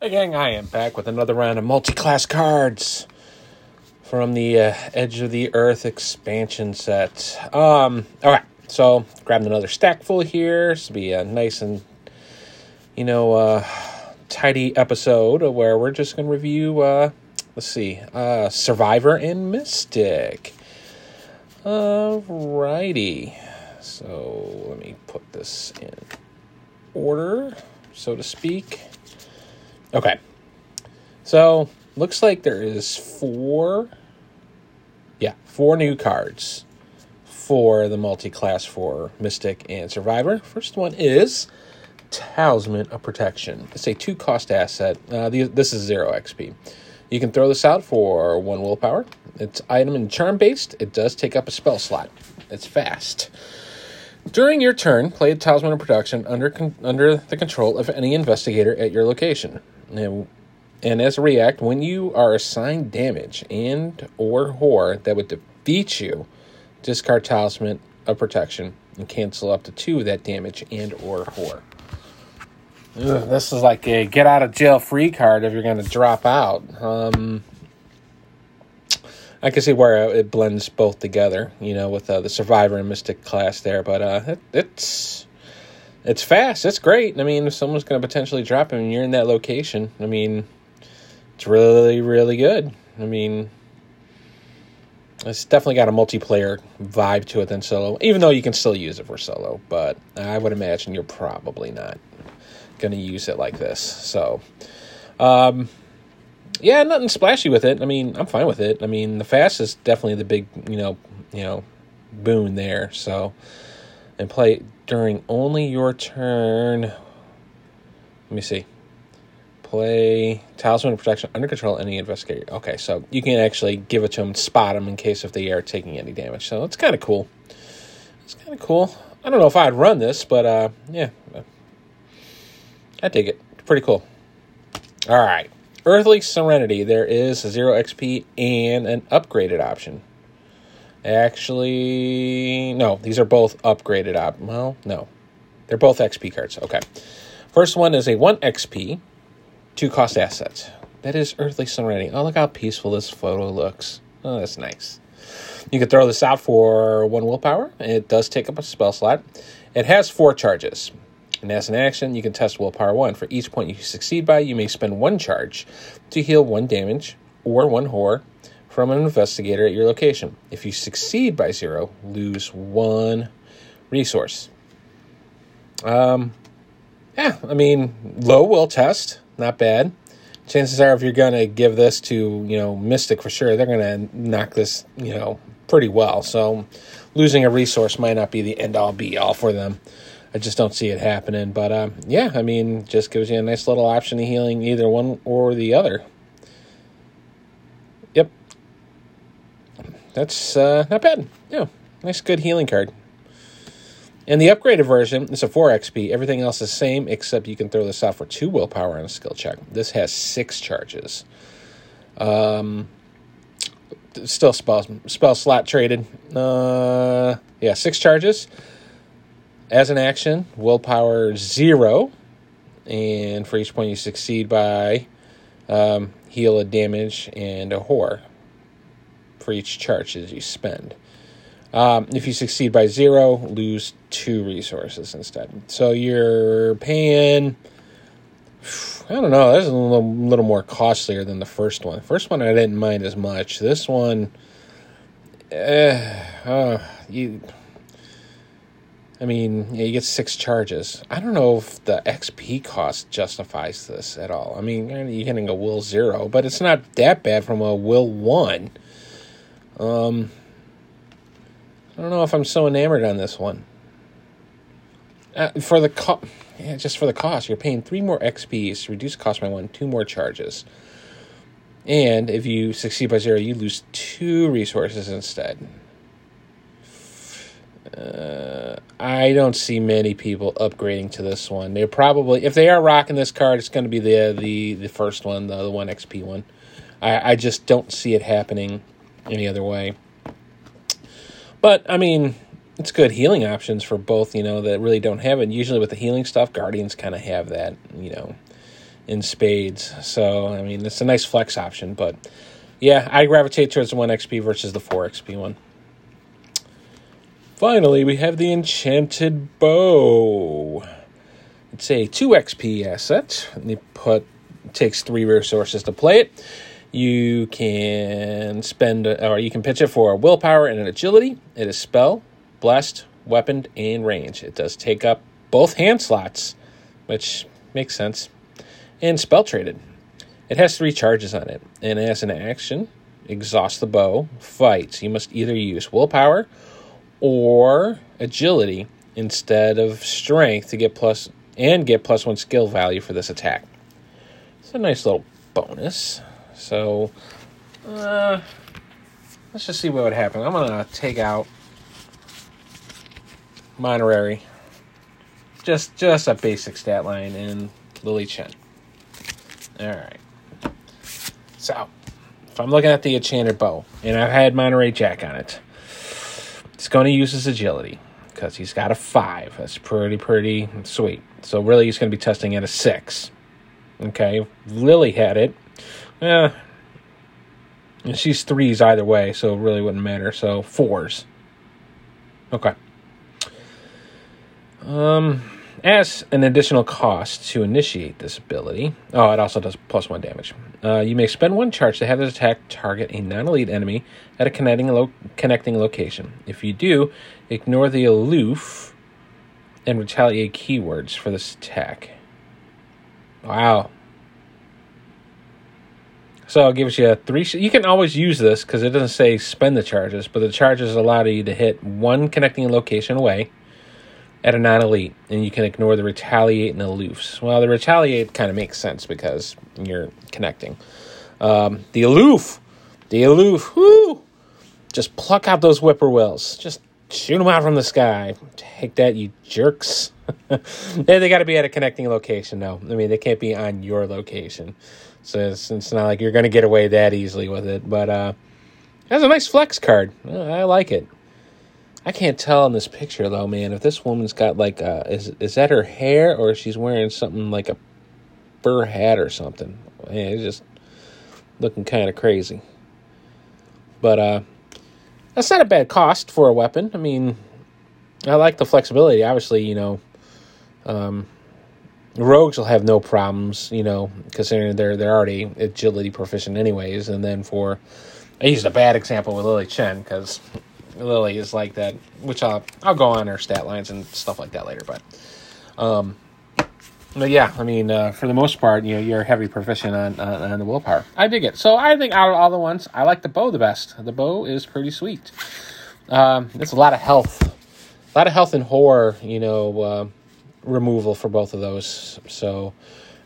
Hey gang, I am back with another round of multi-class cards from the uh, Edge of the Earth expansion set. Um, all right, so grabbed another stack full here. This will be a nice and you know uh, tidy episode where we're just gonna review. Uh, let's see, uh, Survivor and Mystic. Alrighty, so let me put this in order, so to speak. Okay. So, looks like there is four yeah, four new cards for the multi-class for Mystic and Survivor. First one is Talisman of Protection. It's a two-cost asset. Uh, this is zero XP. You can throw this out for one willpower. It's item and charm based. It does take up a spell slot. It's fast. During your turn, play Talisman of Protection under con- under the control of any investigator at your location. And, and as a react, when you are assigned damage and or horror that would defeat you, discard Talisman of Protection and cancel up to two of that damage and or horror. Ugh, this is like a get out of jail free card if you're going to drop out. Um, I can see where it blends both together, you know, with uh, the Survivor and Mystic class there, but uh, it, it's it's fast. It's great. I mean, if someone's going to potentially drop him and you're in that location, I mean, it's really, really good. I mean, it's definitely got a multiplayer vibe to it than solo, even though you can still use it for solo. But I would imagine you're probably not going to use it like this. So, um, yeah, nothing splashy with it. I mean, I'm fine with it. I mean, the fast is definitely the big, you know, you know, boon there. So, and play during only your turn. Let me see. Play Talisman of Protection under control any investigator. Okay, so you can actually give it to them, spot them in case if they are taking any damage. So it's kind of cool. It's kind of cool. I don't know if I'd run this, but uh, yeah, I dig it. Pretty cool. All right, Earthly Serenity. There is zero XP and an upgraded option. Actually, no, these are both upgraded op. Well, no, they're both XP cards. Okay. First one is a 1 XP, 2 cost assets. That is Earthly Serenity. Oh, look how peaceful this photo looks. Oh, that's nice. You can throw this out for 1 willpower. It does take up a spell slot. It has 4 charges. And as an action, you can test willpower 1. For each point you succeed by, you may spend 1 charge to heal 1 damage or 1 horror from an investigator at your location. If you succeed by zero, lose one resource. Um, yeah, I mean, low will test, not bad. Chances are, if you're going to give this to, you know, Mystic for sure, they're going to knock this, you know, pretty well. So losing a resource might not be the end all be all for them. I just don't see it happening. But uh, yeah, I mean, just gives you a nice little option of healing either one or the other. That's uh, not bad. Yeah, nice, good healing card. And the upgraded version is a 4 XP. Everything else is the same, except you can throw this out for 2 willpower on a skill check. This has 6 charges. Um, still spell, spell slot traded. Uh, yeah, 6 charges. As an action, willpower 0. And for each point you succeed by, um, heal a damage and a horror for each charge as you spend. Um, if you succeed by zero, lose two resources instead. So you're paying. I don't know. That's a little, little more costlier than the first one. First one I didn't mind as much. This one, eh, uh, you. I mean, yeah, you get six charges. I don't know if the XP cost justifies this at all. I mean, you're getting a will zero, but it's not that bad from a will one. Um, I don't know if I'm so enamored on this one. Uh, for the cost, yeah, just for the cost, you're paying three more XPs reduce cost by one, two more charges. And if you succeed by zero, you lose two resources instead. Uh, I don't see many people upgrading to this one. They're probably, if they are rocking this card, it's going to be the the the first one, the, the one XP one. I, I just don't see it happening any other way. But I mean, it's good healing options for both, you know, that really don't have it. Usually with the healing stuff, Guardians kind of have that, you know. in spades. So, I mean, it's a nice flex option, but yeah, I gravitate towards the 1 XP versus the 4 XP one. Finally, we have the Enchanted Bow. It's a 2 XP asset. You put takes 3 resources to play it. You can spend or you can pitch it for willpower and an agility. It is spell, blessed, weaponed, and range. It does take up both hand slots, which makes sense, and spell traded. It has three charges on it, and as an action, exhaust the bow, fights. You must either use willpower or agility instead of strength to get plus and get plus one skill value for this attack. It's a nice little bonus. So, uh, let's just see what would happen. I'm gonna take out Monterey. Just just a basic stat line in Lily Chen. Alright. So if I'm looking at the enchanted bow and I've had Monterey Jack on it, it's gonna use his agility. Because he's got a five. That's pretty, pretty sweet. So really he's gonna be testing at a six. Okay. Lily had it. Yeah. And she's threes either way, so it really wouldn't matter. So fours. Okay. Um, as an additional cost to initiate this ability, oh, it also does plus one damage. Uh, you may spend one charge to have this attack target a non-elite enemy at a connecting lo- connecting location. If you do, ignore the aloof and retaliate keywords for this attack. Wow. So it gives you three. You can always use this because it doesn't say spend the charges, but the charges allow you to hit one connecting location away at a non elite, and you can ignore the retaliate and aloofs. Well, the retaliate kind of makes sense because you're connecting. Um, the aloof, the aloof, whoo! Just pluck out those whippoorwills. Just shoot them out from the sky. Take that, you jerks. They, they got to be at a connecting location, though. I mean, they can't be on your location. So it's, it's not like you're going to get away that easily with it. But uh, that's a nice flex card. I like it. I can't tell in this picture though, man. If this woman's got like uh, is is that her hair or she's wearing something like a fur hat or something? Man, it's just looking kind of crazy. But uh, that's not a bad cost for a weapon. I mean, I like the flexibility. Obviously, you know, um, rogues will have no problems, you know, considering they're they're already agility proficient anyways. And then for I used a bad example with Lily Chen because Lily is like that, which I'll I'll go on her stat lines and stuff like that later. But, um, but yeah, I mean, uh, for the most part, you know, you're heavy proficient on, on, on the willpower. I dig it. So I think out of all the ones, I like the bow the best. The bow is pretty sweet. Um, it's a lot of health, a lot of health and horror, you know, uh, removal for both of those. So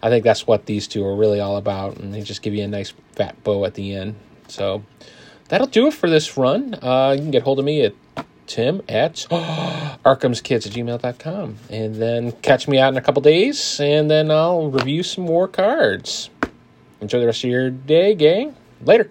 I think that's what these two are really all about, and they just give you a nice fat bow at the end. So that'll do it for this run. Uh, you can get hold of me at tim at arkhamskids at gmail.com. And then catch me out in a couple days, and then I'll review some more cards. Enjoy the rest of your day, gang. Later.